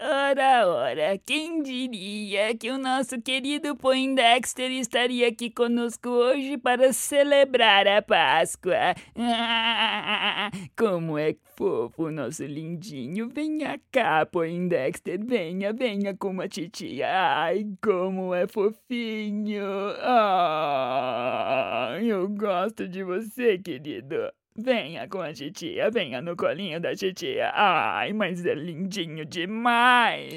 ora, ora, quem diria que o nosso querido Poindexter estaria aqui conosco hoje para celebrar a Páscoa? Como é fofo nosso lindinho. Venha cá, Poindexter, venha, venha com a titia. Ai, como é fofinho. Ah, eu gosto de você, querido. Venha com a titia, venha no colinho da titia. Ai, mas é lindinho demais.